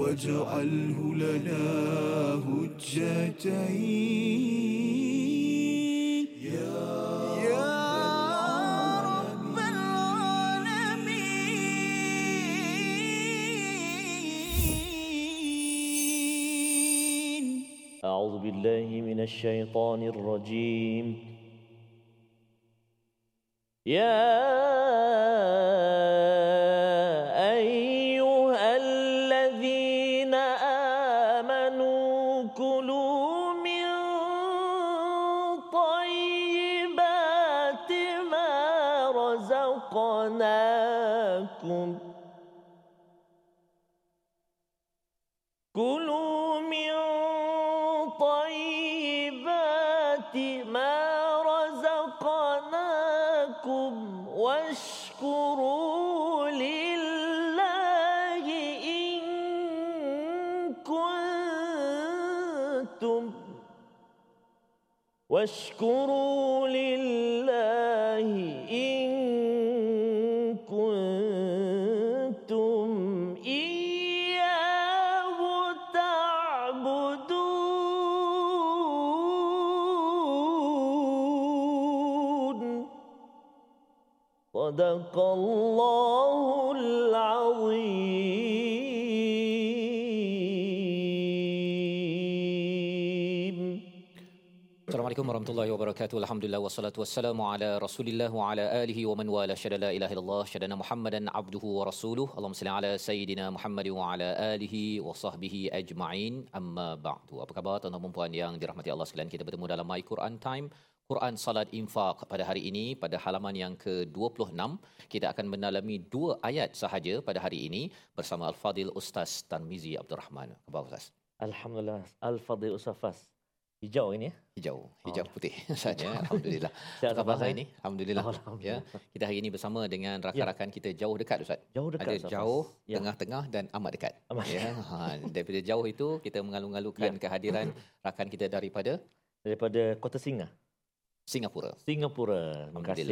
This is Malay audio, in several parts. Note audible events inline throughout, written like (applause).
واجعله لنا هجتين. يا يا رب العالمين. أعوذ بالله من الشيطان الرجيم. يا واشكروا Assalamualaikum warahmatullahi wabarakatuh. Alhamdulillah wassalatu wassalamu ala Rasulillah wa ala alihi wa man wala syada la ilaha illallah syadana Muhammadan abduhu wa rasuluh. Allahumma salli ala sayidina Muhammad wa ala alihi wa sahbihi ajma'in. Amma ba'du. Apa khabar tuan-tuan dan puan yang dirahmati Allah sekalian? Kita bertemu dalam My Quran Time. Quran Salat Infaq pada hari ini pada halaman yang ke-26 kita akan mendalami dua ayat sahaja pada hari ini bersama Al-Fadil Ustaz Tarmizi Abdul Rahman. Khabar Ustaz? Alhamdulillah Al-Fadhil Usafas Hijau ini ya Hijau, hijau Oh. putih (laughs) saja. Alhamdulillah. (laughs) Sihat Apa khabar hari ini? Alhamdulillah. Ya, Alhamdulillah. kita hari ini bersama dengan rakan-rakan kita jauh dekat Ustaz. Jauh dekat Ada Ustaz. jauh, Ya. tengah-tengah dan amat dekat. Amat Ya, ha, daripada jauh itu kita mengalu-alukan Ya. kehadiran (laughs) rakan kita daripada Daripada Kota Singa Singapura. Singapura. Terima kasih.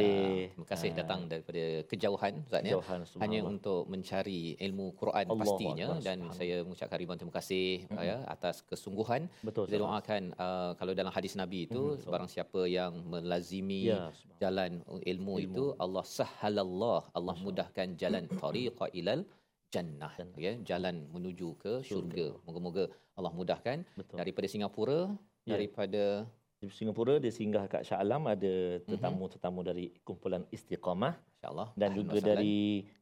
Terima kasih Ah, datang daripada kejauhan Ustaz ya. Hanya untuk mencari ilmu Quran Allahu pastinya. Akbar, dan subhanallah. saya mengucapkan ribuan terima kasih ya atas kesungguhan. Betul kita doakan uh, kalau dalam hadis Nabi itu Mhm, betul. barang siapa yang melazimi Ya jalan ilmu, Ilmu. itu Allah sahhalallah Allah Masya mudahkan jalan (coughs) tariqa ilal jannah ya. Jalan menuju ke syurga. Moga-moga Allah mudahkan. Betul. Daripada Singapura Ya. daripada Di Singapura dia singgah kat Shah Alam ada Mhm. tetamu-tetamu dari kumpulan Istiqamah insyaallah dan juga wa sahlan. dari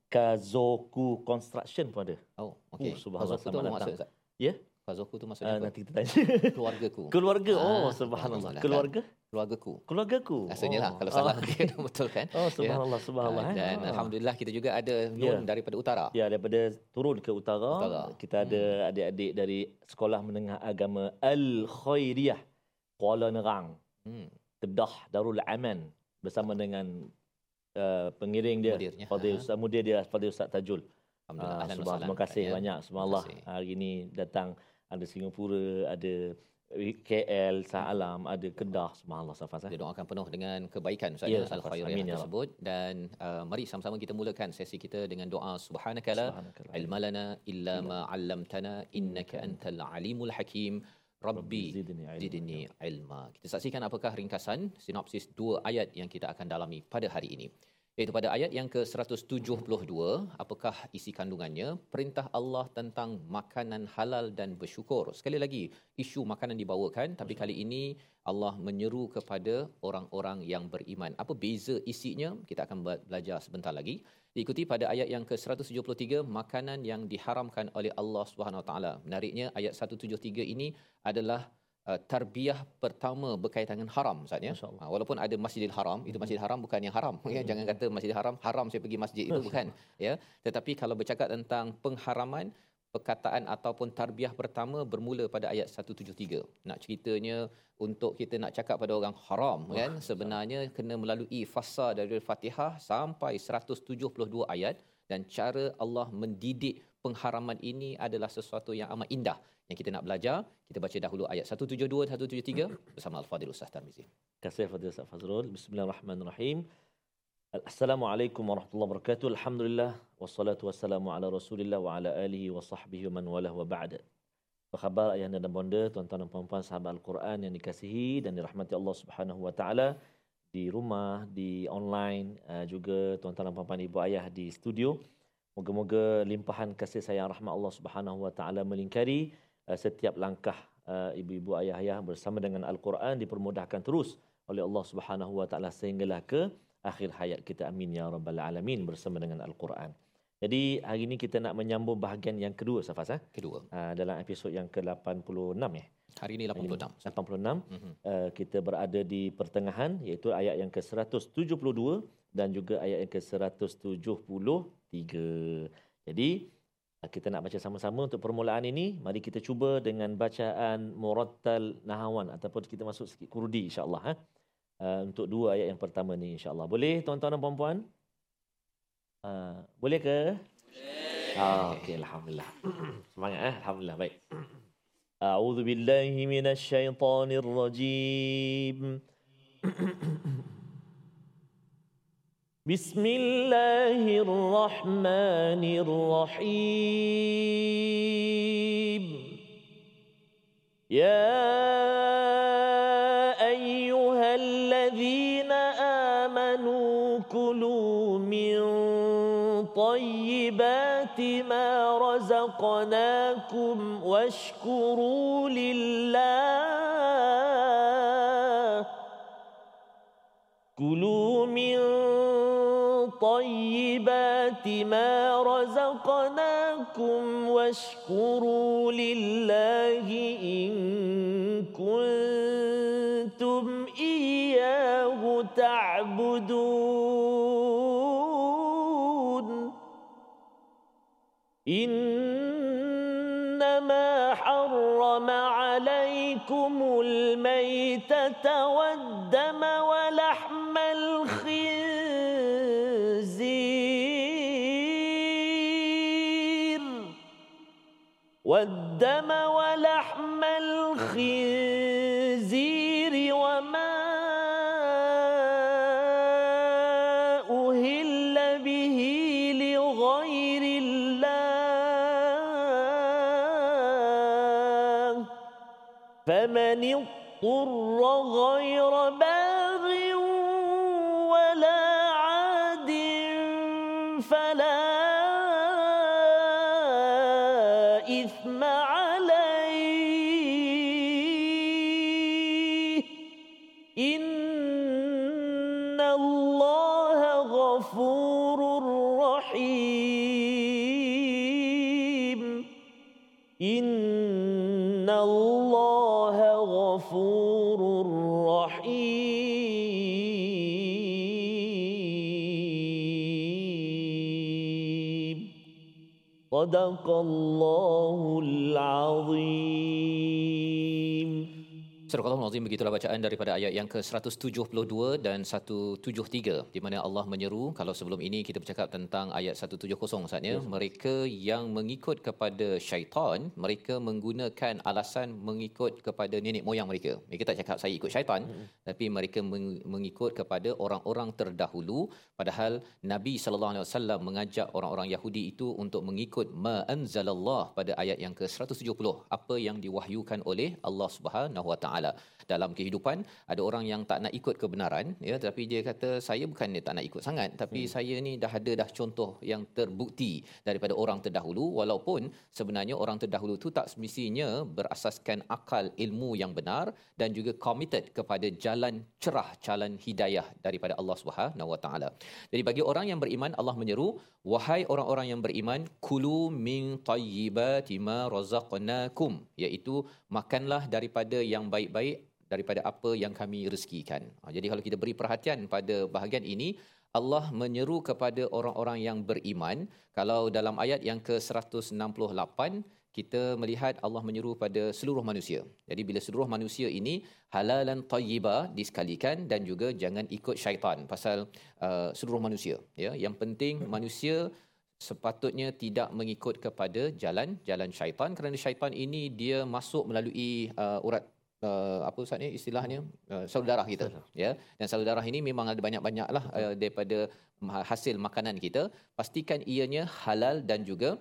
Kazoku Construction pun ada. oh okey Oh, subhanallah, Fazoku tu maksud. Ustaz Ya? Fazoku tu Uh, maksudnya apa nanti kita tanya. (laughs) keluargaku Keluarga. Oh, Ah, subhanallah. subhanallah. Keluarga? keluargaku Keluargaku. rasanya lah Oh. kalau salah (laughs) Oh, okay, (laughs) betul kan Oh, subhanallah, subhanallah. Ah, eh. dan Ah. alhamdulillah kita juga ada Nun daripada utara Ya, daripada turun ke utara, Utara. Hmm. kita ada adik-adik dari Sekolah Menengah Agama Al-Khairiyah Kuala Nerang, hmm. Kedah Darul Aman bersama dengan uh, pengiring dia, Mudirnya, Fadil ha. Ustaz Mudir dia, Fadil Ustaz Tajul. alhamdulillah Ah, sahlan, terima kasih ya. banyak subhanallah kasih. hari ini datang ada Singapura, ada KL, Shah Alam, ada Kedah, subhanallah safas eh. Kita doakan penuh dengan kebaikan Ustaz Ya, Amin, ya Rabb. tersebut dan uh, mari sama-sama kita mulakan sesi kita dengan doa subhanakala Subhanakala. ilma lana illa ma 'allamtana innaka antal alimul hakim rabbi zidni ilma. zidni ilma. Kita saksikan apakah ringkasan sinopsis dua ayat yang kita akan dalami pada hari ini. Iaitu pada ayat yang ke-172, apakah isi kandungannya? Perintah Allah tentang makanan halal dan bersyukur. Sekali lagi, isu makanan dibawakan, tapi kali ini Allah menyeru kepada orang-orang yang beriman. Apa beza isinya? Kita akan be- belajar sebentar lagi. Diikuti pada ayat yang ke-173, makanan yang diharamkan oleh Allah Subhanahu Wa Taala. Menariknya ayat 173 ini adalah uh, tarbiyah pertama berkaitan dengan haram Ustaz ya. Ha, walaupun ada Masjidil Haram, itu Masjidil Haram bukan yang haram ya. Jangan kata Masjidil Haram haram saya pergi masjid itu (laughs) bukan ya. Tetapi kalau bercakap tentang pengharaman perkataan ataupun tarbiyah pertama bermula pada ayat 173. Nak ceritanya untuk kita nak cakap pada orang haram kan sebenarnya kena melalui fasa dari Fatihah sampai 172 ayat dan cara Allah mendidik pengharaman ini adalah sesuatu yang amat indah yang kita nak belajar. Kita baca dahulu ayat 172 173 bersama Al-Fadhil Ustaz Tarmizi. Terima kasih Fadil Ustaz Fazrul. Bismillahirrahmanirrahim. Assalamualaikum warahmatullahi wabarakatuh. Alhamdulillah wassalatu wassalamu ala Rasulillah wa ala alihi wa sahbihi wa man walah wa ba'd. Apa khabar ayahanda dan bonda, tuan-tuan dan puan-puan sahabat Al-Quran yang dikasihi dan dirahmati Allah Subhanahu wa taala di rumah, di online, uh, juga tuan-tuan dan puan-puan ibu ayah di studio. Moga-moga limpahan kasih sayang rahmat Allah Subhanahu wa taala melingkari uh, setiap langkah uh, ibu-ibu ayah-ayah bersama dengan Al-Quran dipermudahkan terus oleh Allah Subhanahu wa taala sehinggalah ke akhir hayat kita amin ya rabbal alamin bersama dengan al-Quran. Jadi hari ini kita nak menyambung bahagian yang kedua Safas eh? Kedua. Uh, dalam episod yang ke-86 ya. Hari ini 86. 86. Mhm. Uh, kita berada di pertengahan iaitu ayat yang ke-172 dan juga ayat yang ke-173. Jadi uh, kita nak baca sama-sama untuk permulaan ini. Mari kita cuba dengan bacaan Murattal Nahawan ataupun kita masuk sikit kurdi insya-Allah eh? uh, untuk dua ayat yang pertama ni insya-Allah. Boleh tuan-tuan dan puan-puan? Uh, boleh ke? Boleh. Ah, okey alhamdulillah. (clears throat) Semangat eh. Alhamdulillah baik. (clears throat) A'udzu billahi minasy syaithanir rajim. Bismillahirrahmanirrahim. Ya أيها من طيبات ما رزقناكم واشكروا لله. كلوا من طيبات ما رزقناكم واشكروا لله إن كنتم إياه تعبدون. إنما حرم عليكم الميتة والدم ولحم الخنزير. والدم ولحم الخنزير. فمن اضطر غير باغ صدق الله العظيم Surah Al-Azim begitulah bacaan daripada ayat yang ke-172 dan 173 di mana Allah menyeru kalau sebelum ini kita bercakap tentang ayat 170 Ustaznya yes. mereka yang mengikut kepada syaitan mereka menggunakan alasan mengikut kepada nenek moyang mereka mereka tak cakap saya ikut syaitan hmm. tapi mereka meng- mengikut kepada orang-orang terdahulu padahal Nabi sallallahu alaihi wasallam mengajak orang-orang Yahudi itu untuk mengikut ma anzalallah pada ayat yang ke-170 apa yang diwahyukan oleh Allah Subhanahu wa taala dalam kehidupan ada orang yang tak nak ikut kebenaran ya tapi dia kata saya bukan dia tak nak ikut sangat tapi hmm. saya ni dah ada dah contoh yang terbukti daripada orang terdahulu walaupun sebenarnya orang terdahulu tu tak semestinya berasaskan akal ilmu yang benar dan juga committed kepada jalan cerah jalan hidayah daripada Allah Subhanahu wa taala jadi bagi orang yang beriman Allah menyeru wahai orang-orang yang beriman kulu min tayyibati ma razaqnakum iaitu makanlah daripada yang baik-baik daripada apa yang kami rezekikan. Ha, jadi kalau kita beri perhatian pada bahagian ini, Allah menyeru kepada orang-orang yang beriman. Kalau dalam ayat yang ke-168, kita melihat Allah menyeru pada seluruh manusia. Jadi bila seluruh manusia ini halalan tayyiba disekalikan dan juga jangan ikut syaitan pasal uh, seluruh manusia. Ya, yang penting manusia sepatutnya tidak mengikut kepada jalan jalan syaitan kerana syaitan ini dia masuk melalui uh, urat uh, apa ustaz ni istilahnya? Uh, saudara kita ya. Dan saudara ini memang ada banyak-banyaklah uh, daripada ma- hasil makanan kita. Pastikan ianya halal dan juga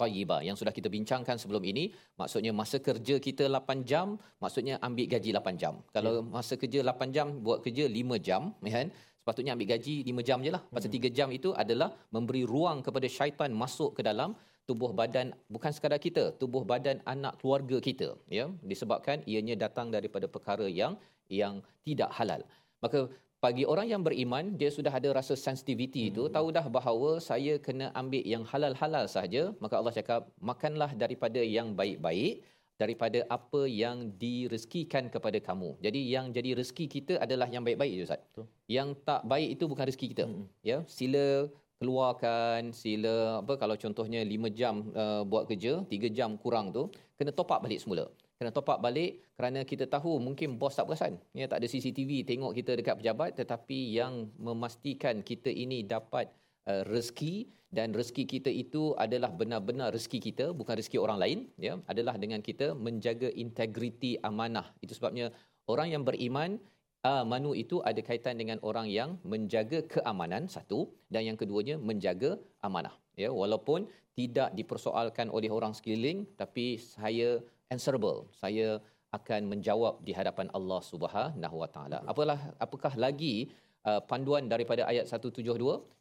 tayyibah. Yang sudah kita bincangkan sebelum ini maksudnya masa kerja kita 8 jam maksudnya ambil gaji 8 jam. Kalau masa kerja 8 jam buat kerja 5 jam ya kan? Sepatutnya ambil gaji 5 jam je lah. Pasal 3 jam itu adalah memberi ruang kepada syaitan masuk ke dalam tubuh badan bukan sekadar kita tubuh badan anak keluarga kita ya disebabkan ianya datang daripada perkara yang yang tidak halal maka bagi orang yang beriman dia sudah ada rasa sensitiviti itu tahu dah bahawa saya kena ambil yang halal-halal saja maka Allah cakap makanlah daripada yang baik-baik daripada apa yang direzekikan kepada kamu. Jadi yang jadi rezeki kita adalah yang baik-baik je Ustaz. Betul. Yang tak baik itu bukan rezeki kita. Mm-mm. Ya, sila keluarkan sila apa kalau contohnya 5 jam uh, buat kerja, 3 jam kurang tu kena top up balik semula. Kena top up balik kerana kita tahu mungkin bos tak perasan. Ya tak ada CCTV tengok kita dekat pejabat tetapi yang memastikan kita ini dapat uh, rezeki dan rezeki kita itu adalah benar-benar rezeki kita bukan rezeki orang lain ya adalah dengan kita menjaga integriti amanah itu sebabnya orang yang beriman amanu manu itu ada kaitan dengan orang yang menjaga keamanan satu. Dan yang keduanya menjaga amanah. Ya walaupun tidak dipersoalkan oleh orang sekeliling tapi saya answerable. Saya akan menjawab di hadapan Allah Subhanahu Wa Taala. Apalah apakah lagi uh, panduan daripada ayat 172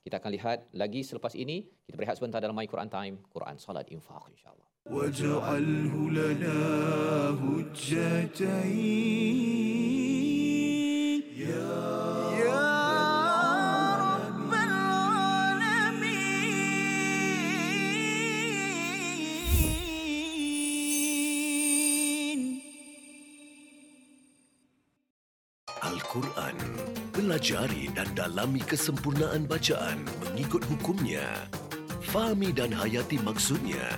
kita akan lihat lagi selepas ini. Kita berehat sebentar dalam my Quran time Quran Salat infak insyaallah. Waj'alhu lana hujjatain Al-Quran. Pelajari dan dalami kesempurnaan bacaan mengikut hukumnya. Fahami dan hayati maksudnya.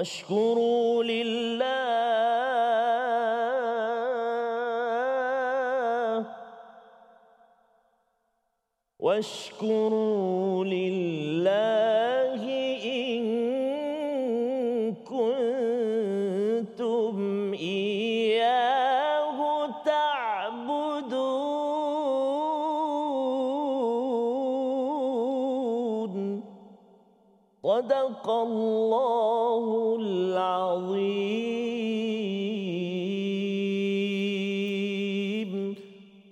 واشكروا لله واشكروا لله إن كنتم إياه تعبدون. صدق الله العظيم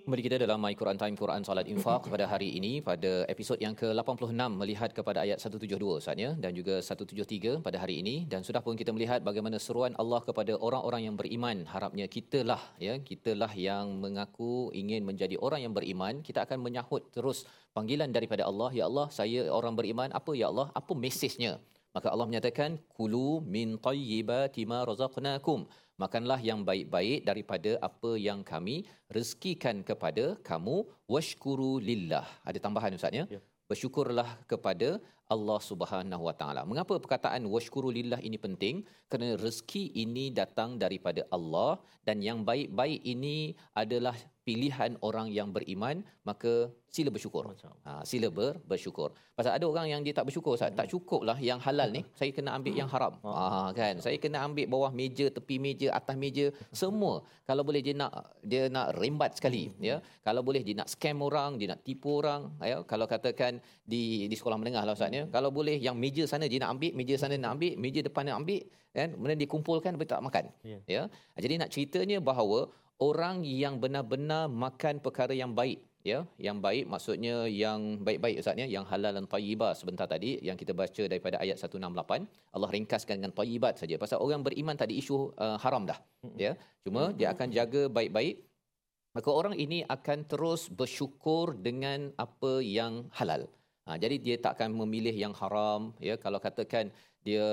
Kembali kita dalam My Quran Time Quran Salat Infaq pada hari ini pada episod yang ke-86 melihat kepada ayat 172 saatnya dan juga 173 pada hari ini. Dan sudah pun kita melihat bagaimana seruan Allah kepada orang-orang yang beriman. Harapnya kitalah ya? Kitalah yang mengaku ingin menjadi orang yang beriman. Kita akan menyahut terus panggilan daripada Allah. Ya Allah saya orang beriman. Apa ya Allah? Apa mesejnya? Maka Allah menyatakan kulu min tayyibati ma razaqnakum. Makanlah yang baik-baik daripada apa yang kami rezekikan kepada kamu. Washkuru lillah. Ada tambahan ustaz ya? Ya. bersyukurlah kepada Allah Subhanahu Wa Taala. Mengapa perkataan washkuru lillah ini penting? Kerana rezeki ini datang daripada Allah dan yang baik-baik ini adalah pilihan orang yang beriman, maka sila bersyukur. Ha, sila ber, bersyukur. Pasal ada orang yang dia tak bersyukur, Ustaz. tak cukuplah yang halal ni, saya kena ambil yang haram. Ha, kan? Saya kena ambil bawah meja, tepi meja, atas meja, semua. Kalau boleh dia nak dia nak rembat sekali, ya. Kalau boleh dia nak scam orang, dia nak tipu orang, ya. Kalau katakan di di sekolah menengah lah Ustaz ya. Kalau boleh yang meja sana dia nak ambil, meja sana nak ambil, meja depan nak ambil, kan? Kemudian dikumpulkan tapi tak makan. Ya. Ya. Jadi nak ceritanya bahawa orang yang benar-benar makan perkara yang baik ya yang baik maksudnya yang baik-baik ustaz ya yang halal dan thayyibah sebentar tadi yang kita baca daripada ayat 168 Allah ringkaskan dengan thayyibat saja pasal orang beriman tadi isu uh, haram dah ya cuma dia akan jaga baik-baik maka orang ini akan terus bersyukur dengan apa yang halal ha, jadi dia tak akan memilih yang haram ya. Kalau katakan dia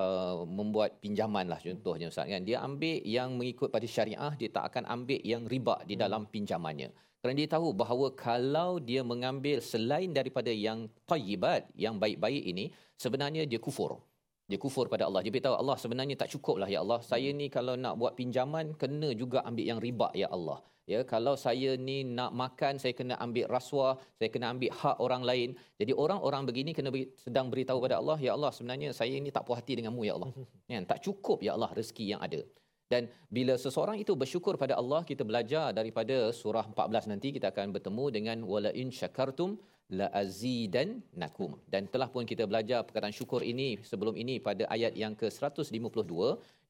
uh, membuat pinjaman lah contohnya ustaz kan. Dia ambil yang mengikut pada syariah dia tak akan ambil yang riba di dalam pinjamannya. Kerana dia tahu bahawa kalau dia mengambil selain daripada yang tayyibat yang baik-baik ini sebenarnya dia kufur. Dia kufur pada Allah. Dia beritahu Allah sebenarnya tak cukup lah ya Allah. Saya ni kalau nak buat pinjaman kena juga ambil yang riba ya Allah ya kalau saya ni nak makan saya kena ambil rasuah saya kena ambil hak orang lain. Jadi orang-orang begini kena beri, sedang beritahu pada Allah ya Allah sebenarnya saya ni tak puas hati denganmu ya Allah. (laughs) Kan? Tak cukup ya Allah rezeki yang ada. Dan bila seseorang itu bersyukur pada Allah kita belajar daripada surah 14 nanti kita akan bertemu dengan wala in syakartum la azidannakum dan telah pun kita belajar perkataan syukur ini sebelum ini pada ayat yang ke-152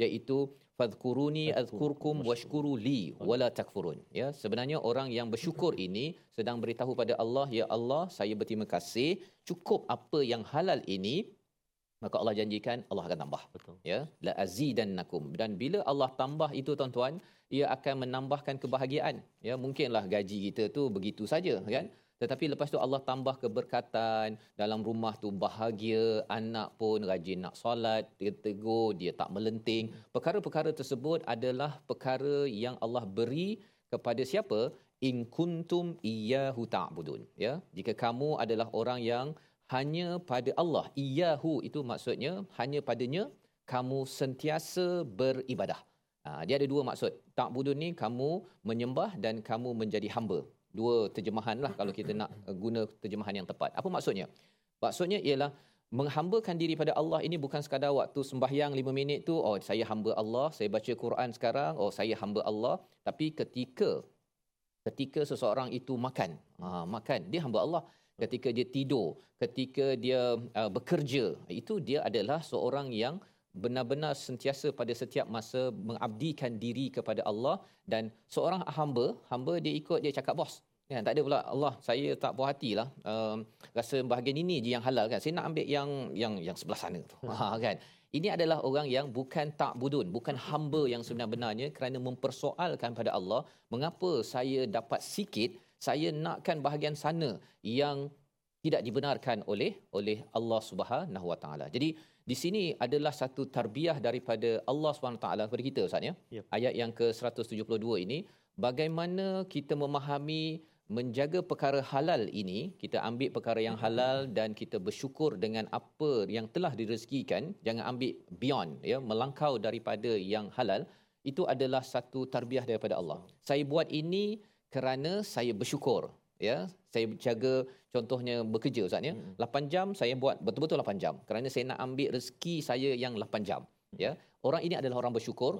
iaitu fadhkuruni azkurkum washkuru li wala takfurun. Ya sebenarnya orang yang bersyukur ini sedang beritahu pada Allah ya Allah saya berterima kasih cukup apa yang halal ini. Maka Allah janjikan Allah akan tambah. Betul. ya la azidannakum dan bila Allah tambah itu tuan-tuan ia akan menambahkan kebahagiaan. Ya mungkinlah gaji kita tu begitu saja kan tetapi lepas tu Allah tambah keberkatan. Dalam rumah tu bahagia anak pun rajin nak solat dia tegur dia tak melenting. Perkara-perkara tersebut adalah perkara yang Allah beri kepada siapa? In kuntum iyyahu ta'budun. Ya jika kamu adalah orang yang hanya pada Allah. Iyyahu itu maksudnya hanya padanya kamu sentiasa beribadah. Ha, dia ada dua maksud. Tak budun ni kamu menyembah dan kamu menjadi hamba. Dua terjemahan lah kalau kita nak uh, guna terjemahan yang tepat. Apa maksudnya? Maksudnya ialah menghambakan diri pada Allah ini bukan sekadar waktu sembahyang lima minit tu, oh saya hamba Allah, saya baca Quran sekarang, oh saya hamba Allah. Tapi ketika ketika seseorang itu makan, ha, makan, dia hamba Allah. Ketika dia tidur, ketika dia uh, bekerja, itu dia adalah seorang yang benar-benar sentiasa pada setiap masa mengabdikan diri kepada Allah dan seorang hamba, hamba dia ikut dia cakap bos. Kan tak ada pula Allah saya tak puas hatilah um, rasa bahagian ini je yang halal kan. Saya nak ambil yang yang yang sebelah sana tu. Ha kan. Ini adalah orang yang bukan tak budun, bukan hamba yang sebenar-benarnya kerana mempersoalkan pada Allah, mengapa saya dapat sikit, saya nakkan bahagian sana yang tidak dibenarkan oleh oleh Allah Subhanahu Wa Taala. Jadi di sini adalah satu tarbiyah daripada Allah Subhanahu Wa Taala kepada kita Ustaz ya. Yep. Ayat yang ke-172 ini bagaimana kita memahami menjaga perkara halal ini, kita ambil perkara yang halal dan kita bersyukur dengan apa yang telah direzekikan, jangan ambil beyond ya, melangkau daripada yang halal, itu adalah satu tarbiyah daripada Allah. Saya buat ini kerana saya bersyukur ya. Saya jaga contohnya bekerja ustaz ya. Hmm. 8 jam saya buat betul-betul 8 jam. Kerana saya nak ambil rezeki saya yang 8 jam ya. Orang ini adalah orang bersyukur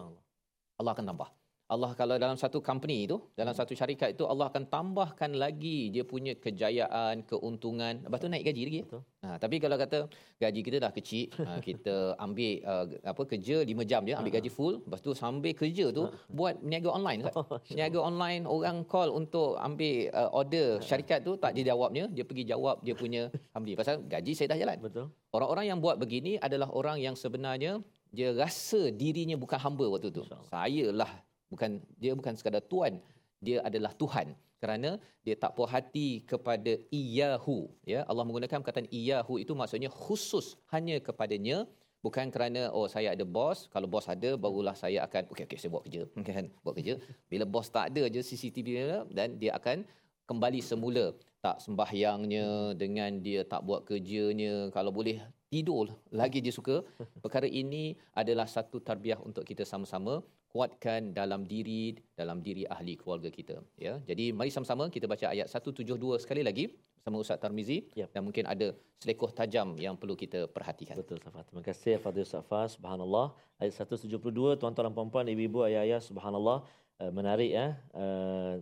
Allah akan tambah Allah kalau dalam satu company itu dalam satu syarikat itu Allah akan tambahkan lagi dia punya kejayaan keuntungan lepas tu naik gaji lagi Betul. ha, tapi kalau kata gaji kita dah kecil ha, (laughs) kita ambil uh, apa kerja 5 jam je ambil gaji full lepas tu sambil kerja tu buat niaga online (laughs) Ustaz. niaga online orang call untuk ambil uh, order syarikat tu tak dia jawabnya dia pergi jawab dia punya (laughs) ambil pasal gaji saya dah jalan Betul. Orang-orang yang buat begini adalah orang yang sebenarnya dia rasa dirinya bukan hamba waktu tu. InsyaAllah. Saya lah bukan dia bukan sekadar tuan, dia adalah Tuhan. Kerana dia tak puas hati kepada iyahu ya. Allah menggunakan perkataan iyahu itu maksudnya khusus hanya kepadanya bukan kerana oh saya ada bos kalau bos ada barulah saya akan okey okey saya buat kerja. Kan buat kerja. Bila bos tak ada je CCTV dan dia akan kembali semula. Tak sembahyangnya dengan dia tak buat kerjanya kalau boleh tidur lagi dia suka. Perkara ini adalah satu tarbiyah untuk kita sama-sama kuatkan dalam diri dalam diri ahli keluarga kita ya jadi mari sama-sama kita baca ayat 172 sekali lagi bersama Ustaz Tarmizi Yap. dan mungkin ada selekoh tajam yang perlu kita perhatikan Betul Safas. Terima kasih Fadil Safas. Subhanallah. Ayat 172 tuan-tuan dan puan-puan, ibu-ibu, ayah-ayah, subhanallah. Uh, menarik ya. Uh,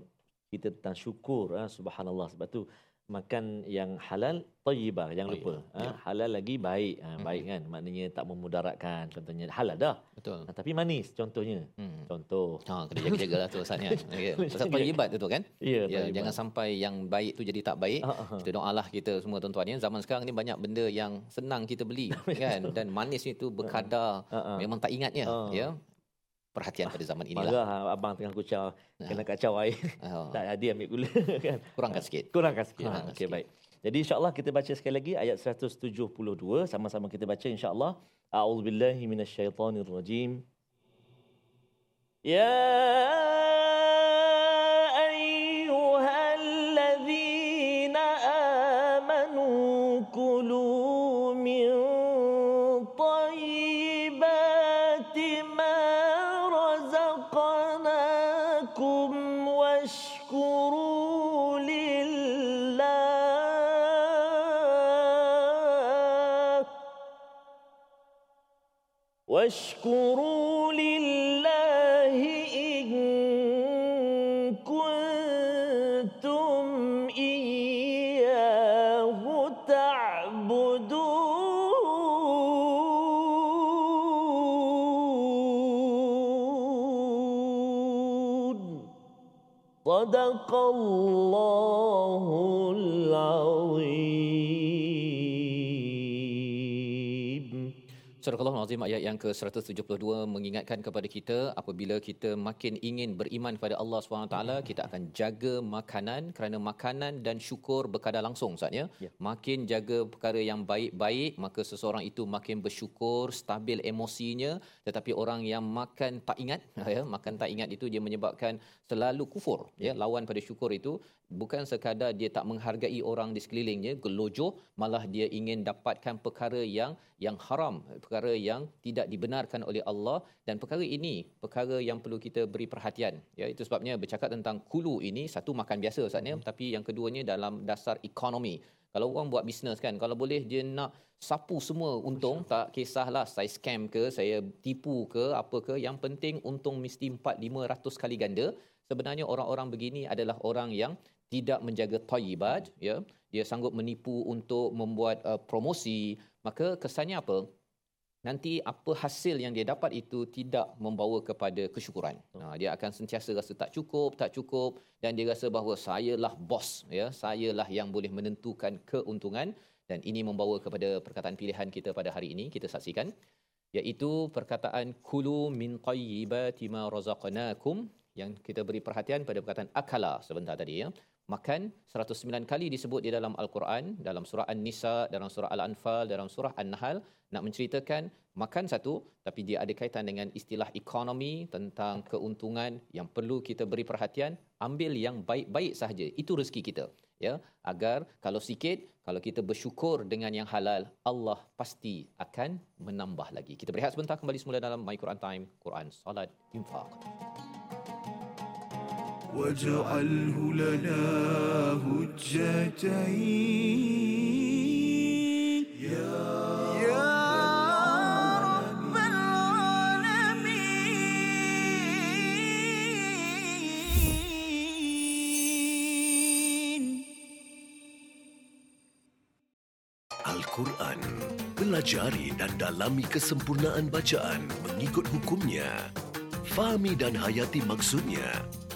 kita tentang syukur subhanallah. Sebab tu makan yang halal tayyibah jangan lupa ha, ya. halal lagi baik ha, baik kan maknanya tak memudaratkan contohnya halal dah Betul. ha, tapi manis contohnya Hmm. contoh Ha, kena jaga-jaga lah tu Ustaz (laughs) ni. Kena Pasal tayyibat tu kan. ya Ya, jangan sampai yang baik tu jadi tak baik. Ha, ha, ha. Kita doalah kita semua tuan-tuan ya. Zaman sekarang ni banyak benda yang senang kita beli (laughs) kan dan manis itu berkadar Ha, ha. memang tak ingatnya Ha. ya. Perhatian pada zaman inilah. marah ha, abang tengah kucau kena kacau air Ha. (laughs) tak dia ambil gula kan (laughs) Kurangkan sikit. kurangkan sikit Kurangkan ha, okey sikit. baik jadi insyaallah kita baca sekali lagi ayat 172 sama-sama kita baca insyaallah a'udzubillahi minasyaitonirrajim يا صدق الله العظيم Surah Al-Azim ayat yang ke-172 mengingatkan kepada kita apabila kita makin ingin beriman kepada Allah SWT, kita akan jaga makanan kerana makanan dan syukur berkadar langsung Ustaz ya. Ya. Makin jaga perkara yang baik-baik, maka seseorang itu makin bersyukur, stabil emosinya, tetapi orang yang makan tak ingat (laughs) ya, makan tak ingat itu dia menyebabkan selalu kufur ya. Lawan pada syukur itu bukan sekadar dia tak menghargai orang di sekelilingnya, gelojoh, malah dia ingin dapatkan perkara yang yang haram, perkara yang tidak dibenarkan oleh Allah dan perkara ini perkara yang perlu kita beri perhatian. Ya, itu sebabnya bercakap tentang kulu ini satu makan biasa Ustaz ya, tapi yang keduanya dalam dasar ekonomi. Kalau orang buat bisnes kan, kalau boleh dia nak sapu semua untung, tak kisahlah saya scam ke, saya tipu ke, apa ke, yang penting untung mesti 4 500 kali ganda. Sebenarnya orang-orang begini adalah orang yang tidak menjaga tayyibat ya dia sanggup menipu untuk membuat uh, promosi maka kesannya apa? Nanti apa hasil yang dia dapat itu tidak membawa kepada kesyukuran. Ha, dia akan sentiasa rasa tak cukup tak cukup dan dia rasa bahawa sayalah bos ya sayalah yang boleh menentukan keuntungan dan ini membawa kepada perkataan pilihan kita pada hari ini kita saksikan iaitu perkataan kulu min tayyibati ma razaqnakum yang kita beri perhatian pada perkataan akala sebentar tadi ya makan 109 kali disebut di dalam al-Quran dalam surah An-Nisa dalam surah Al-Anfal dalam surah An-Nahl nak menceritakan makan satu tapi dia ada kaitan dengan istilah ekonomi tentang keuntungan yang perlu kita beri perhatian ambil yang baik-baik sahaja. Itu rezeki kita ya. Agar kalau sikit kalau kita bersyukur dengan yang halal Allah pasti akan menambah lagi. Kita berehat sebentar kembali semula dalam My Quran Time Quran Salat Infaq واجعله لنا هجتين يا رب العالمين Al-Quran. Pelajari dan dalami kesempurnaan bacaan mengikut hukumnya. Fahami dan hayati maksudnya.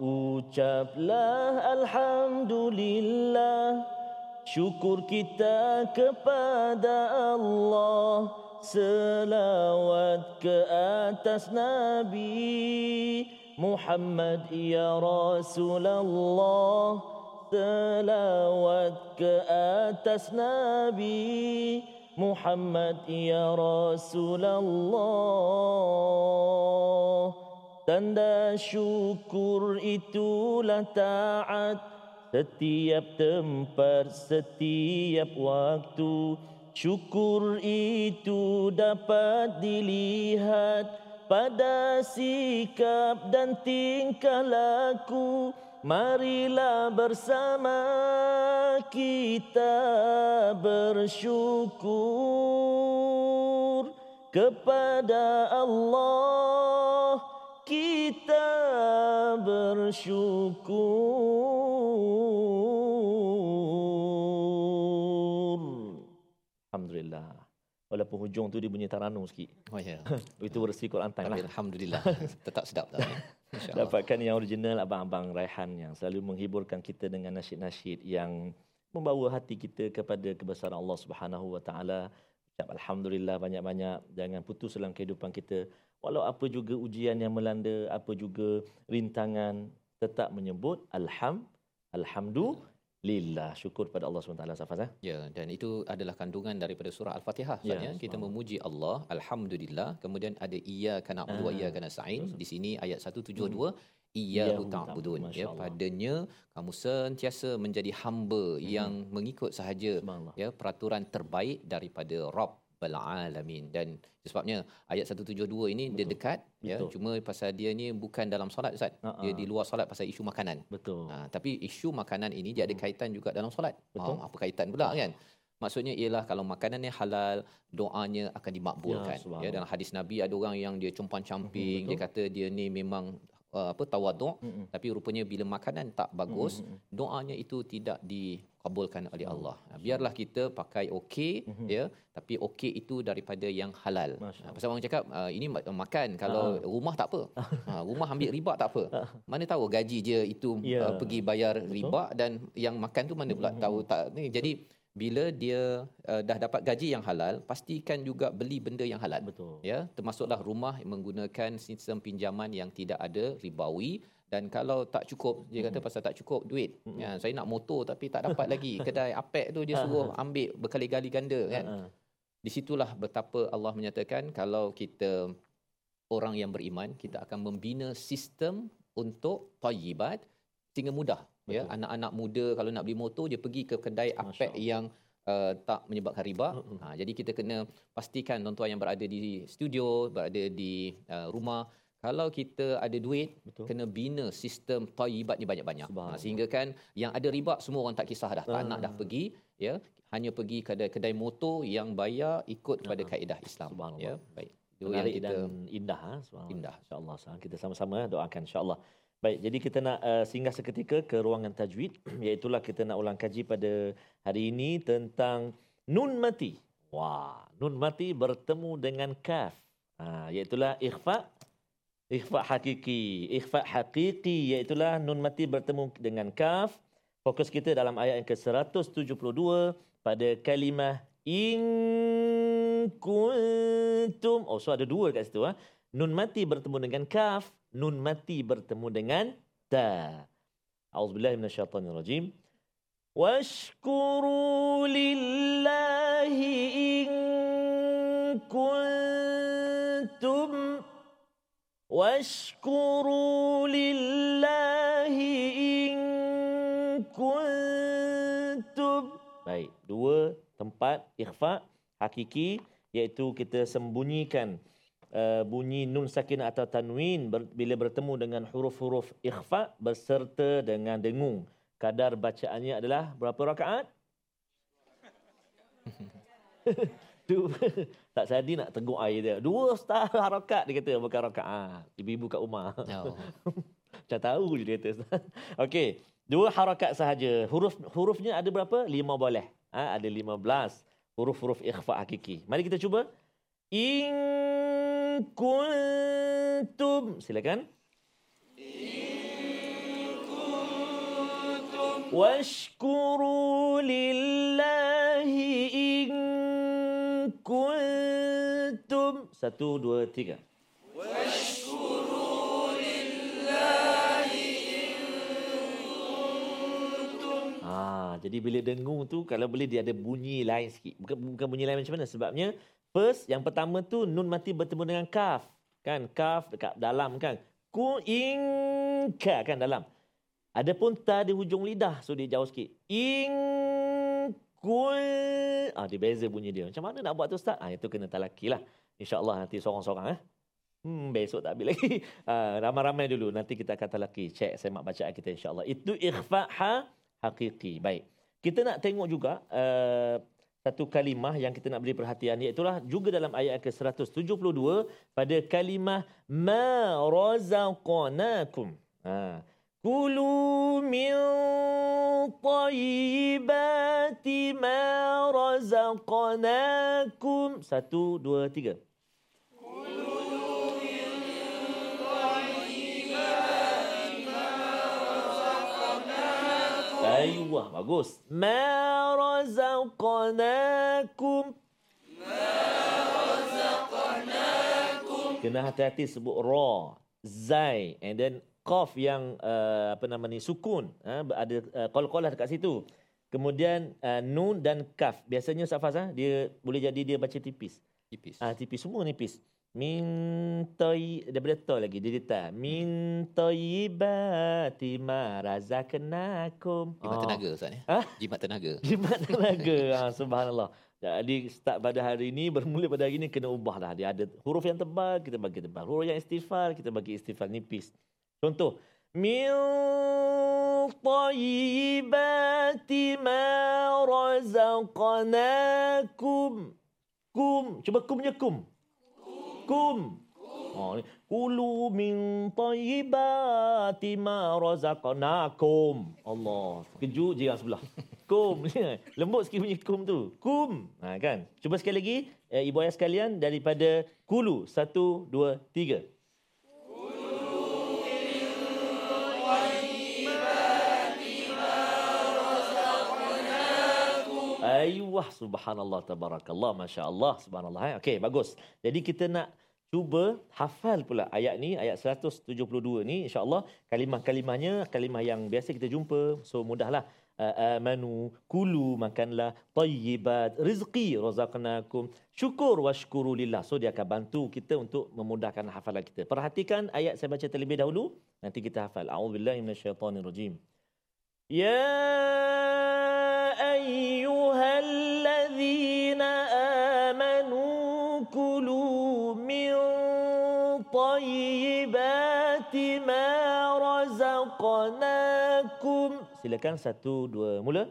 Ucaplah Alhamdulillah Syukur kita kepada Allah Selawat ke atas Nabi Muhammad ya Rasulullah Selawat ke atas Nabi Muhammad ya Rasulullah Tanda syukur itulah taat setiap tempat, setiap waktu. Syukur itu dapat dilihat pada sikap dan tingkah laku. Marilah bersama kita bersyukur kepada Allah kita bersyukur. Alhamdulillah. Walaupun hujung tu dia bunyi taranum sikit. Oh ya. (laughs) Itu versi Quran Time Tapi lah. alhamdulillah tetap sedap tak? Masya-Allah. (laughs) Dapatkan yang original abang-abang Raihan yang selalu menghiburkan kita dengan nasyid-nasyid yang membawa hati kita kepada kebesaran Allah Subhanahu Wa Taala. Ucap alhamdulillah banyak-banyak jangan putus dalam kehidupan kita. Walau apa juga ujian yang melanda, apa juga rintangan, tetap menyebut alham alhamdulillah. Syukur pada Allah SWT. Safaz, eh? Ya, dan itu adalah kandungan daripada surah Al-Fatihah. Ya, Ya, kita memuji Allah, alhamdulillah. Kemudian ada wa Ah, iyyaka nasta'in. Di sini ayat 172 Iyyahu iyyahu ta'budun. ta'budun. Ya, padanya kamu sentiasa menjadi hamba yang mengikut sahaja ya peraturan terbaik daripada Rabb alamin dan sebabnya ayat 172 ini dia dekat ya Betul. cuma pasal dia ni bukan dalam solat ustaz Ha, dia ha. di luar solat pasal isu makanan Betul. Ha, tapi isu makanan ini dia ada kaitan juga dalam solat. Hmm. Betul. Ha, apa kaitan pula kan? Maksudnya ialah kalau makanannya halal, doanya akan dimakbulkan. Ya, Ya, dalam hadis Nabi ada orang yang dia compang-camping, Mhm, dia kata dia ni memang uh, apa tawaduk, Mm-mm. tapi rupanya bila makanan tak bagus, Mhm, doanya itu tidak dikabulkan oleh Allah. Ha, biarlah kita pakai okey Mhm. ya, tapi okey itu daripada yang halal. Masya pasal orang cakap uh, ini ma- makan kalau rumah tak apa. ha, (laughs) rumah ambil riba tak apa. Mana tahu gaji je itu Ya. uh, pergi bayar riba dan yang makan tu mana pula tahu tak ni. Jadi bila dia uh, dah dapat gaji yang halal, pastikan juga beli benda yang halal. Betul. Ya, termasuklah rumah menggunakan sistem pinjaman yang tidak ada ribawi dan kalau tak cukup dia kata pasal tak cukup duit. Ya, saya nak motor tapi tak dapat lagi. (laughs) Kedai apek tu dia suruh (laughs) ambil berkali-kali ganda kan. Di situlah betapa Allah menyatakan kalau kita orang yang beriman kita akan membina sistem untuk tayyibat sehingga mudah ya Betul. anak-anak muda kalau nak beli motor dia pergi ke kedai apek yang uh, tak menyebabkan riba ha, jadi kita kena pastikan tuan-tuan yang berada di studio berada di uh, rumah kalau kita ada duit Betul. kena bina sistem tayyibat ni banyak-banyak ha, sehingga kan yang ada riba semua orang tak kisah dah tak nak dah Ah. pergi ya hanya pergi kedai kedai motor yang bayar ikut pada Ah. kaedah Islam ya baik itu yang kita dan indah ha? Indah. insyaallah kita sama-sama doakan insyaallah baik jadi kita nak uh, singgah seketika ke ruangan tajwid. (clears throat) Iaitu kita nak ulang kaji pada hari ini tentang nun mati. Wah nun mati bertemu dengan kaf. Ha iaitu ikhfa ikhfa hakiki ikhfa hakiki iaitu nun mati bertemu dengan kaf. Fokus kita dalam ayat yang ke-172 pada kalimah in kuntum. Oh so ada dua kat situ ah nun mati bertemu dengan kaf nun mati bertemu dengan ta. Auzubillahi minasyaitonirrajim. Washkuru lillahi in kuntum. Washkuru lillahi in kuntum. Baik dua tempat ikhfa hakiki iaitu kita sembunyikan uh, bunyi nun sakinah atau tanwin ber, bila bertemu dengan huruf-huruf ikhfa berserta dengan dengung. Kadar bacaannya adalah berapa rakaat? (laughs) Dua. tak sadi nak tegur air dia. Dua star harakat dia kata bukan rakaat. Ibu-ibu kat rumah. oh. (laughs) Macam tahu je dia kata. Okey, dua harakat sahaja. Huruf hurufnya ada berapa? Lima boleh. Ha, ada lima belas huruf-huruf ikhfa hakiki. Mari kita cuba. In kuntum. Silakan. Washkuru lillahi in kuntum. Satu, dua, tiga. Ah, jadi bila dengung tu kalau boleh dia ada bunyi lain sikit. Bukan bukan bunyi lain macam mana sebabnya first yang pertama tu nun mati bertemu dengan kaf. Kan kaf dekat dalam kan. Ku in ka kan dalam. Adapun ta di hujung lidah, so dia jauh sikit. In kul ah dia beza bunyi dia. Macam mana nak buat tu ustaz? Ah itu kena talaki lah. Insya-Allah nanti seorang-seorang eh. Hmm, besok tak habis lagi. (laughs) Ah, ramai-ramai dulu. Nanti kita akan talaki. Cek semak bacaan kita insya-Allah. Itu ikhfa ha hakiki. Baik. Kita nak tengok juga uh, satu kalimah yang kita nak beri perhatian iaitulah juga dalam ayat ke-172 pada kalimah ma razaqnakum. Ha. Kulu min tayyibati ma razaqnakum. Satu, dua, tiga. Ayuh, bagus. Ma razaqnakum. Kena hati-hati sebut ra, zai and then qaf yang uh, apa nama ni sukun uh, ada uh, qalqalah dekat situ. Kemudian uh, nun dan kaf. Biasanya Safaz uh, dia boleh jadi dia baca tipis. Tipis. Ah tipis semua nipis. Min tay daripada ta lagi dia letak min tayyibati ma razaqnakum. Jimat tenaga Ustaz ya. Ah. Jimat tenaga. (laughs) Jimat tenaga. ha, subhanallah. Jadi start pada hari ini bermula pada hari ini kena ubah dah. Dia ada huruf yang tebal kita bagi tebal. Huruf yang istighfar kita bagi istighfar nipis. Contoh min tayyibati ma razaqnakum. Kum. Cuba kumnya kum. Kum. Oh, ni. Kulu min tayyibati ma razaqnakum. Allah. Kejut je yang sebelah. Kum. (laughs) Lembut sikit bunyi kum tu. Kum. Ha, kan? Cuba sekali lagi. Eh, ibu ayah sekalian daripada kulu. Satu, dua, tiga. Ayuh, subhanallah, tabarakallah, masya-Allah, subhanallah. Eh. Okey, bagus. Jadi kita nak cuba hafal pula ayat ni, ayat 172 ni, insya-Allah kalimah-kalimahnya kalimah yang biasa kita jumpa. So mudahlah. Amanu kulu makanlah tayyibat rizqi razaqnakum syukur washkuru lillah. So dia akan bantu kita untuk memudahkan hafalan kita. Perhatikan ayat saya baca terlebih dahulu, nanti kita hafal. A'udzubillahi minasyaitonirrajim. Ya أيها الذين آمنوا كلوا من طيبات ما رزقناكم Silakan satu dua mula.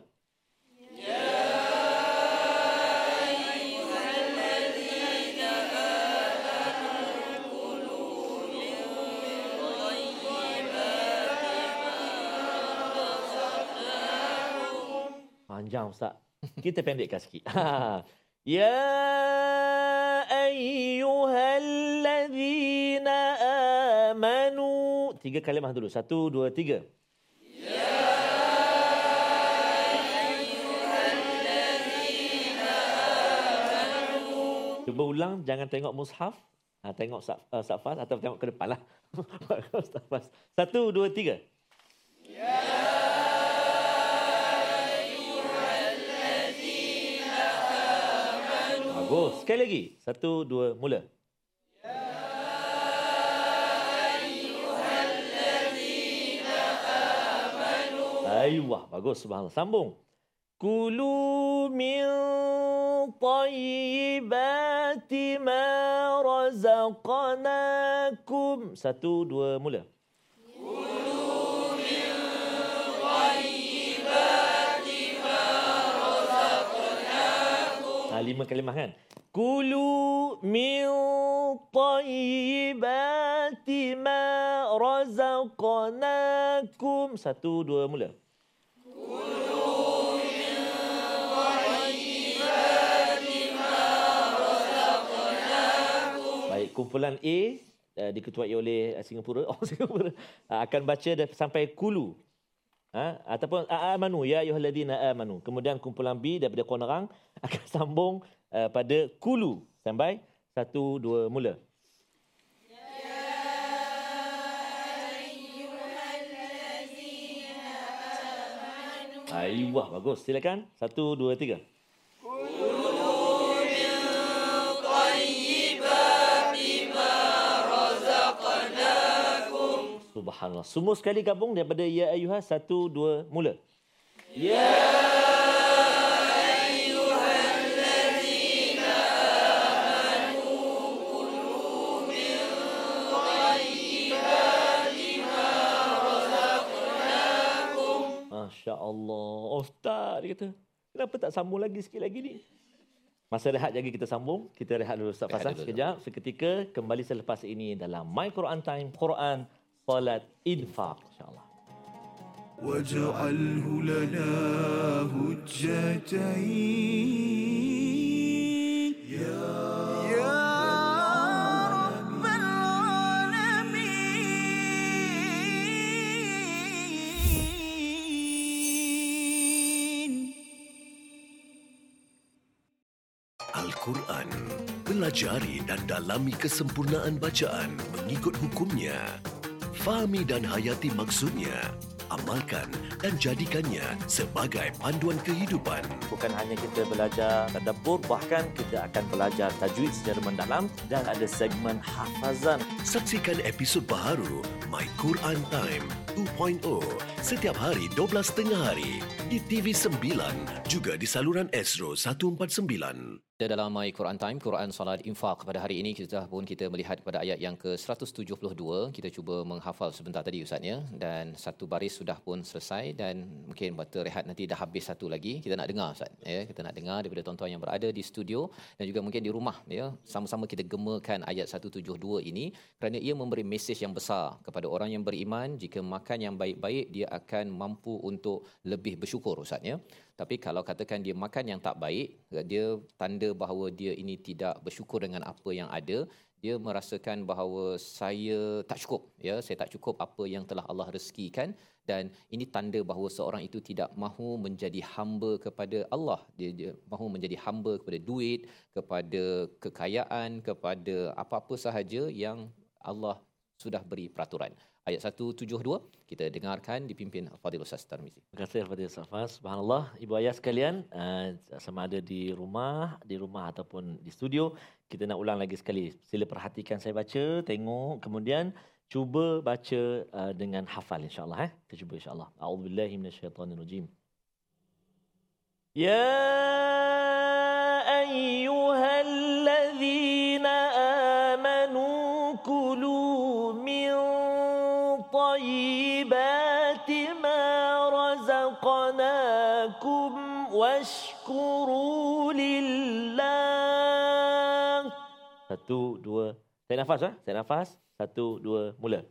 Panjang Ustaz. Kita pendekkan sikit. (laughs) ya ayyuhalladzina amanu. Tiga kalimah dulu. Satu, dua, tiga. Cuba ulang, jangan tengok mushaf. Ha, tengok uh, safas atau tengok ke depan lah. (laughs) Satu, dua, tiga. Bagus. Sekali lagi. Satu, dua, mula. Ayuh, bagus. Subhanallah. Sambung. Kulu min tayyibati ma razaqnakum. Satu, dua, mula. Lima kalimah kan? Kulu min tayyibati ma razaqnakum. Satu, dua, mula. Baik, kumpulan A uh, diketuai oleh uh, Singapura, (laughs) oh Singapura, uh, akan baca sampai kulu. Ha? Ataupun amanu ya ayyuhalladzina amanu. Kemudian kumpulan B daripada Konerang (laughs) akan sambung uh, pada kulu. Sampai satu dua mula. Ayuh, bagus. Silakan. Satu, dua, tiga. Subhanallah. Semua sekali gabung daripada Ya Ayuha. Satu, dua, mula. Masya Allah. Ustaz, dia kata. Kenapa tak sambung lagi sikit lagi ni? Masa rehat lagi kita sambung. Kita rehat dulu Ustaz Fasah dulu. sekejap. Seketika kembali selepas ini dalam My Quran Time. Quran, salat infak insyaallah. Waj'alhu lana hujjatai ya Al-Quran Pelajari dan dalami kesempurnaan bacaan mengikut hukumnya. Fahami dan hayati maksudnya. Amalkan dan jadikannya sebagai panduan kehidupan. Bukan hanya kita belajar tadabbur, bahkan kita akan belajar tajwid secara mendalam dan ada segmen hafazan. Saksikan episod baharu My Quran Time 2.0 setiap hari 12.30 hari di TV9 juga di saluran Astro 149. Kita dalam My Quran Time, Quran Salat Infaq pada hari ini kita pun kita melihat pada ayat yang ke-172. Kita cuba menghafal sebentar tadi Ustaz ya dan satu baris sudah pun selesai dan mungkin waktu rehat nanti dah habis satu lagi. Kita nak dengar Ustaz ya, kita nak dengar daripada tuan-tuan yang berada di studio dan juga mungkin di rumah ya. Sama-sama kita gemakan ayat 172 ini kerana ia memberi mesej yang besar kepada orang yang beriman jika makan yang baik-baik dia akan mampu untuk lebih bersyukur Ustaz ya. Tapi kalau katakan dia makan yang tak baik, dia tanda bahawa dia ini tidak bersyukur dengan apa yang ada. Dia merasakan bahawa saya tak cukup, ya, saya tak cukup apa yang telah Allah rezekikan dan ini tanda bahawa seorang itu tidak mahu menjadi hamba kepada Allah. Dia, dia mahu menjadi hamba kepada duit, kepada kekayaan, kepada apa-apa sahaja yang Allah sudah beri peraturan. Ayat 172 kita dengarkan dipimpin Fadil Ustaz Tarmizi. Terima kasih kepada Ustaz Fas. Subhanallah, ibu ayah sekalian, uh, sama ada di rumah, di rumah ataupun di studio, kita nak ulang lagi sekali. Sila perhatikan saya baca, tengok, kemudian cuba baca uh, dengan hafal insya-Allah eh. Kita cuba insya-Allah. A'udzubillahi minasyaitonirrajim. Ya washkuru lillah. Satu, dua. Saya nafas, ha? saya nafas. Satu, dua, mula.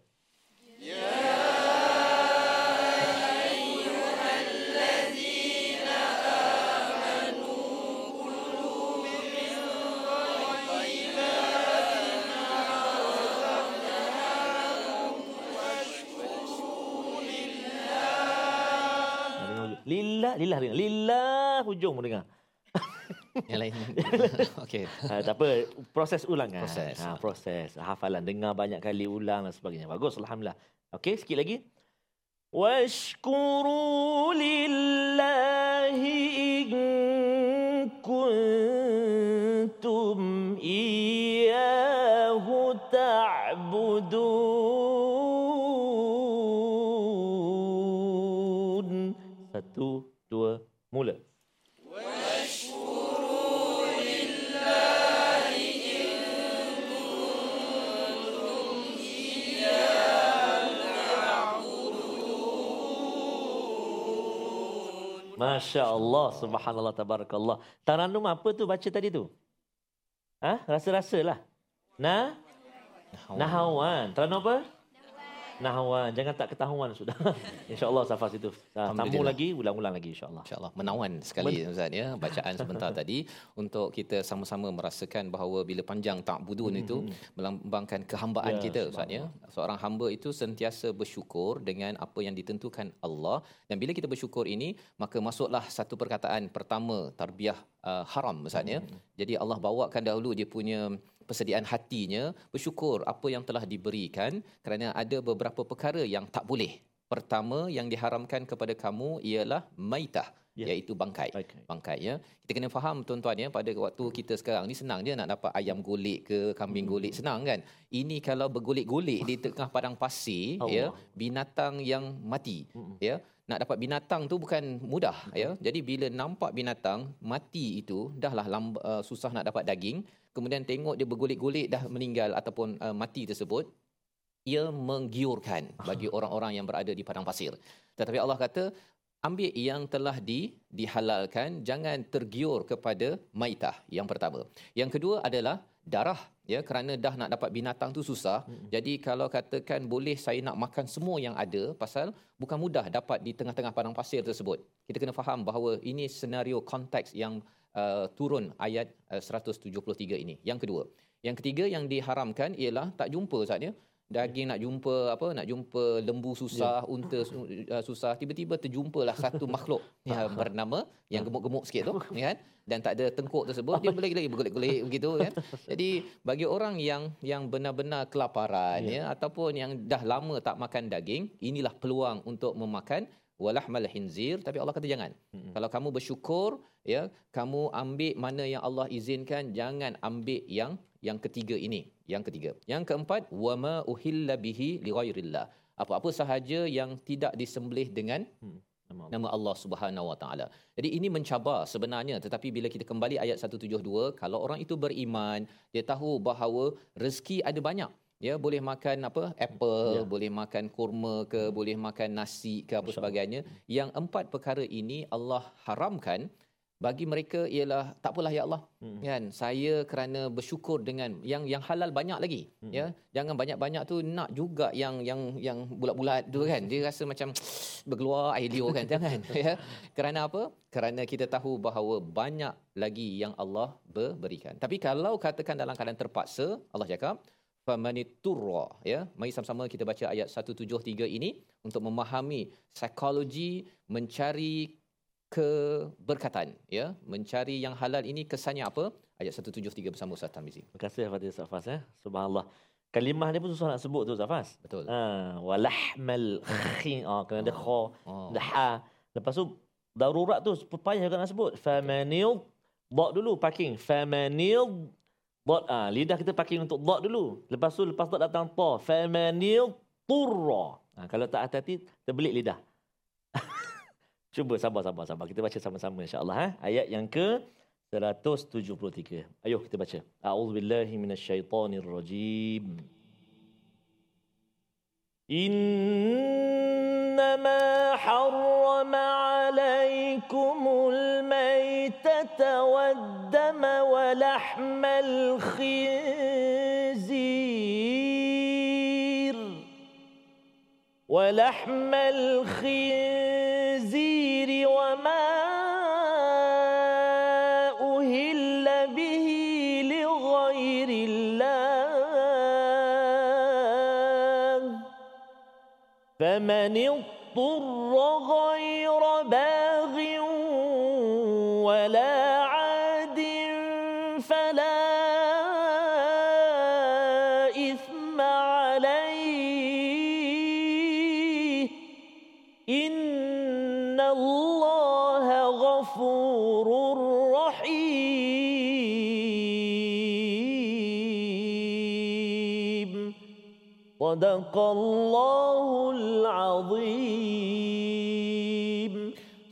Lillah, lillah dengar. Lillah hujung pun dengar. (laughs) Yang lain. (laughs) Okey. Ha, tak apa, proses ulangan. Proses. Ha, proses. Hafalan, dengar banyak kali ulang dan sebagainya. Bagus, Alhamdulillah. Okey, sikit lagi. Washkuru lillahi in kuntum iyyahu ta'budun. Masya Allah, subhanallah, tabarakallah. Taranum apa tu baca tadi tu? Ha? Rasa-rasalah. Nah? Nahawan. Taranum apa? Nahawan. Jangan tak ketahuan sudah. (laughs) InsyaAllah safas itu. Ha, sambung Alhamdulillah. lagi, ulang-ulang lagi insyaAllah. InsyaAllah menawan sekali Ustaz ya bacaan sebentar tadi untuk kita sama-sama merasakan bahawa bila panjang ta'budun itu melambangkan kehambaan Ya, kita Ustaz ya. Seorang hamba itu sentiasa bersyukur dengan apa yang ditentukan Allah dan bila kita bersyukur ini maka masuklah satu perkataan pertama tarbiyah uh, haram Ustaz ya. Jadi Allah bawakan dahulu dia punya persediaan hatinya bersyukur apa yang telah diberikan kerana ada beberapa perkara yang tak boleh Pertama yang diharamkan kepada kamu ialah maitah. Ya. iaitu bangkai Bangkai. bangkai ya kita kena faham tuan-tuan ya pada waktu kita sekarang ni senang je nak dapat ayam golek ke kambing Hmm. golek senang kan ini kalau bergolek-golek di tengah padang pasir ya binatang yang mati Mm-mm. ya nak dapat binatang tu bukan mudah ya. Jadi bila nampak binatang mati itu dahlah lamb, uh, susah nak dapat daging. Kemudian tengok dia bergolek-golek dah meninggal ataupun uh, mati tersebut ia menggiurkan bagi orang-orang yang berada di padang pasir. Tetapi Allah kata ambil yang telah di dihalalkan jangan tergiur kepada maitah yang pertama. Yang kedua adalah darah ya kerana dah nak dapat binatang tu susah. Hmm. jadi kalau katakan boleh saya nak makan semua yang ada pasal bukan mudah dapat di tengah-tengah padang pasir tersebut. Kita kena faham bahawa ini senario konteks yang uh, turun ayat uh, 173 ini. Yang kedua. Yang ketiga yang diharamkan ialah tak jumpa saatnya daging nak jumpa apa nak jumpa lembu susah yeah. unta uh, susah tiba-tiba terjumpalah satu makhluk (laughs) yang bernama yang gemuk-gemuk sikit tu (laughs) ya kan dan tak ada tengkuk tersebut dia boleh lagi bergolek-golek begitu kan jadi bagi orang yang yang benar-benar kelaparan yeah. ya ataupun yang dah lama tak makan daging inilah peluang untuk memakan walahmal hinzir tapi Allah kata jangan hmm. kalau kamu bersyukur ya kamu ambil mana yang Allah izinkan jangan ambil yang yang ketiga ini yang ketiga yang keempat wama uhilla bihi li ghairillah apa-apa sahaja yang tidak disembelih dengan Nama Allah. nama Allah Subhanahu Wa Taala. Jadi ini mencabar sebenarnya tetapi bila kita kembali ayat 172 kalau orang itu beriman dia tahu bahawa rezeki ada banyak ya boleh makan apa? Apple Ya. boleh makan kurma ke boleh makan nasi ke apa Masya Allah. sebagainya. Yang empat perkara ini Allah haramkan bagi mereka ialah tak apalah ya Allah. Hmm. kan? Saya kerana bersyukur dengan yang yang halal banyak lagi Hmm. ya. Jangan banyak-banyak tu nak juga yang yang yang bulat-bulat tu kan. Dia rasa macam berkeluar air liur kan (laughs) jangan ya. Kerana apa? Kerana kita tahu bahawa banyak lagi yang Allah berikan. Tapi kalau katakan dalam keadaan terpaksa Allah cakap famaniturra ya mari sama-sama kita baca ayat 173 ini untuk memahami psikologi mencari keberkatan ya mencari yang halal ini kesannya apa ayat 173 bersama Ustaz Tamizi Terima kasih Fatih Ustaz Fas ya. Subhanallah. Kalimah dia pun susah nak sebut tu Ustaz Fas. betul Ha, walahmal khin. Ah, kena ada kha, oh. ada ha. Lepas tu darurat tu payah juga nak sebut. Famanil dot dulu parking. Famanil dot ah lidah kita parking untuk dot dulu. Lepas tu lepas dot datang ta. Famanil turra. Ha, kalau tak hati-hati terbelit lidah. (laughs) Cuba sabar sabar sabar. Kita baca sama-sama insya-Allah ha. Ayat yang ke 173. Ayuh kita baca. A'udzubillahi minasyaitonirrajim. إنما حرم عليكم الميتة والدم ولحم الخنزير. ولحم الخنزير وما فمن اضطر غير باغ ولا عاد فلا إثم عليه. إن الله غفور رحيم. صدق الله العظيم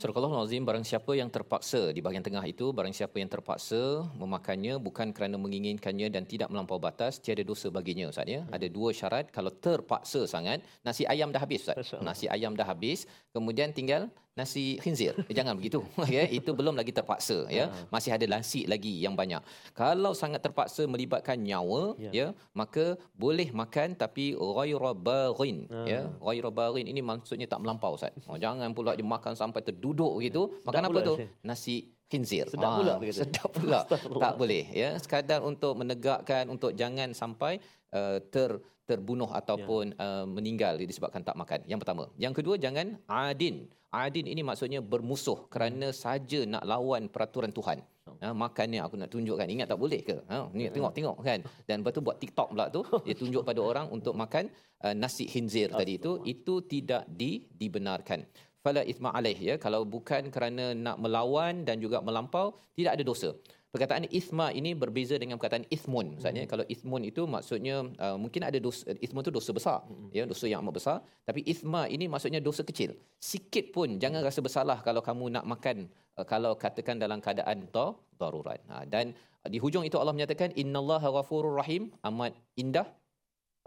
Surah Allah Azim barang siapa yang terpaksa di bahagian tengah itu barang siapa yang terpaksa memakannya bukan kerana menginginkannya dan tidak melampau batas tiada dosa baginya Ustaz ya. Ada dua syarat kalau terpaksa sangat nasi ayam dah habis Ustaz. Masya Allah. Nasi ayam dah habis kemudian tinggal nasi khinzir. Eh, jangan begitu (laughs) ya. Itu belum lagi terpaksa ya. Masih ada nasi lagi yang banyak. Kalau sangat terpaksa melibatkan nyawa Ya. ya, maka boleh makan tapi ghaira baghin Ah. ya. Ghaira baghin ini maksudnya tak melampau Ustaz. Oh, jangan pula dia makan sampai terduduk gitu. Makan apa pula, tu? Syekh. Nasi khinzir. Sedap Ah, pula kata. Sedap pula. Tak boleh ya. Sekadar untuk menegakkan untuk jangan sampai uh, ter terbunuh ataupun Ya. uh, meninggal disebabkan tak makan. Yang pertama. Yang kedua jangan adin. Adin ini maksudnya bermusuh kerana saja nak lawan peraturan Tuhan. Ha, makan aku nak tunjukkan. Ingat tak boleh ke? Ha, ni tengok tengok kan. Dan lepas tu buat TikTok pula tu, dia tunjuk pada orang untuk makan uh, nasi khinzir tadi itu, itu tidak di, dibenarkan. fala ithma alaih ya kalau bukan kerana nak melawan dan juga melampau tidak ada dosa perkataan ithma ini berbeza dengan perkataan ithmun maksudnya kalau ithmun itu maksudnya uh, mungkin ada dosa ithmun itu dosa besar. Ya dosa yang amat besar. Tapi ithma ini maksudnya dosa kecil. Sikit pun jangan rasa bersalah kalau kamu nak makan uh, kalau katakan dalam keadaan da- darurat. Ha, dan di hujung itu Allah menyatakan innallaha ghafurur rahim. Amat indah.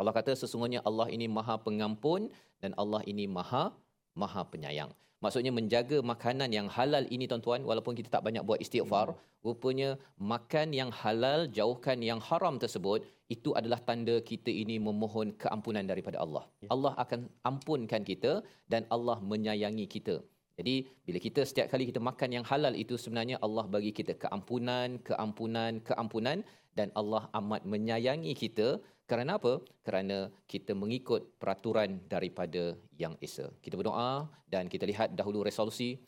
Allah kata sesungguhnya Allah ini Maha Pengampun dan Allah ini Maha Maha Penyayang. Maksudnya menjaga makanan yang halal ini tuan-tuan walaupun kita tak banyak buat istighfar, rupanya makan yang halal jauhkan yang haram tersebut itu adalah tanda kita ini memohon keampunan daripada Allah. Allah akan ampunkan kita dan Allah menyayangi kita. Jadi bila kita setiap kali kita makan yang halal itu sebenarnya Allah bagi kita keampunan, keampunan, keampunan dan Allah amat menyayangi kita kerana apa? Kerana kita mengikut peraturan daripada yang esa. Kita berdoa dan kita lihat dahulu resolusi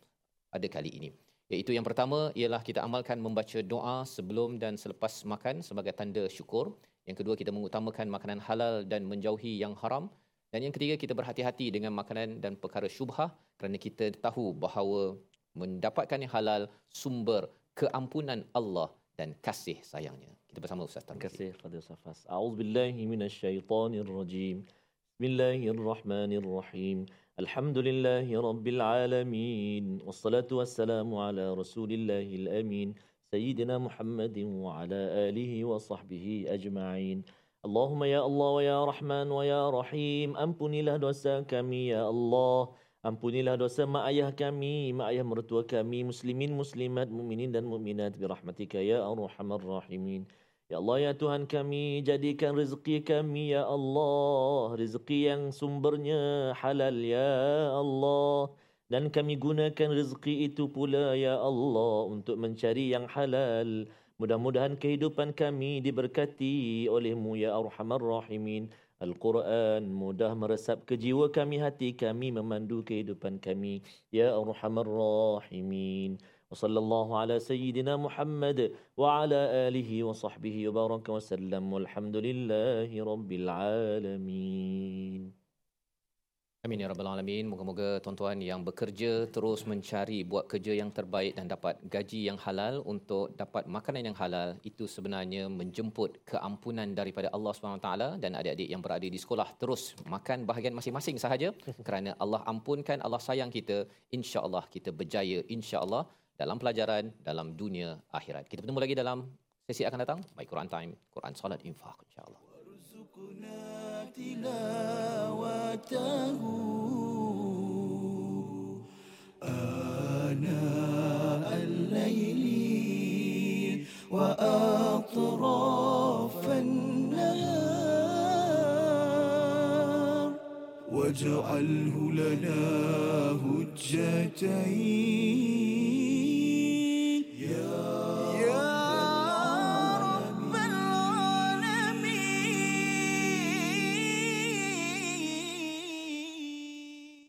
pada kali ini. Iaitu yang pertama ialah kita amalkan membaca doa sebelum dan selepas makan sebagai tanda syukur. Yang kedua kita mengutamakan makanan halal dan menjauhi yang haram. Dan yang ketiga kita berhati-hati dengan makanan dan perkara syubhah kerana kita tahu bahawa mendapatkan yang halal sumber keampunan Allah dan kasih sayangnya. Kita bersama Ustaz Terima Tarmizi. kasih Fadil Safas. A'udzubillahi minasyaitonir rajim. Bismillahirrahmanirrahim. Alhamdulillahi rabbil alamin. Wassalatu wassalamu ala rasulillahil amin. Sayyidina Muhammadin wa ala alihi wa sahbihi ajma'in. Allahumma ya Allah wa ya Rahman wa ya Rahim. Ampunilah dosa kami ya Allah. Ampunilah dosa mak ayah kami, mak ayah mertua kami, muslimin, muslimat, mukminin dan mukminat birahmatika ya arhamar rahimin. Ya Allah ya Tuhan kami jadikan rezeki kami ya Allah. Rezeki yang sumbernya halal ya Allah. Dan kami gunakan rezeki itu pula ya Allah untuk mencari yang halal. Mudah-mudahan kehidupan kami diberkati olehmu ya arhamar rahimin. Al-Quran mudah meresap ke jiwa kami hati kami memandu kehidupan kami ya arhamar rahimin وصلى الله على سيدنا محمد وعلى آله وصحبه وبارك وسلم والحمد لله رب العالمين Amin ya rabbal alamin. Moga-moga tuan-tuan yang bekerja terus mencari buat kerja yang terbaik dan dapat gaji yang halal untuk dapat makanan yang halal itu sebenarnya menjemput keampunan daripada Allah SWT dan adik-adik yang berada di sekolah terus makan bahagian masing-masing sahaja kerana Allah ampunkan, Allah sayang kita, insya-Allah kita berjaya insya-Allah dalam pelajaran dalam dunia akhirat. Kita bertemu lagi dalam sesi akan datang. Baik Quran Time, Quran Salat Infak insya-Allah. وارزقنا تلاوته آناء الليل وأطراف النهار واجعله لنا هجتين.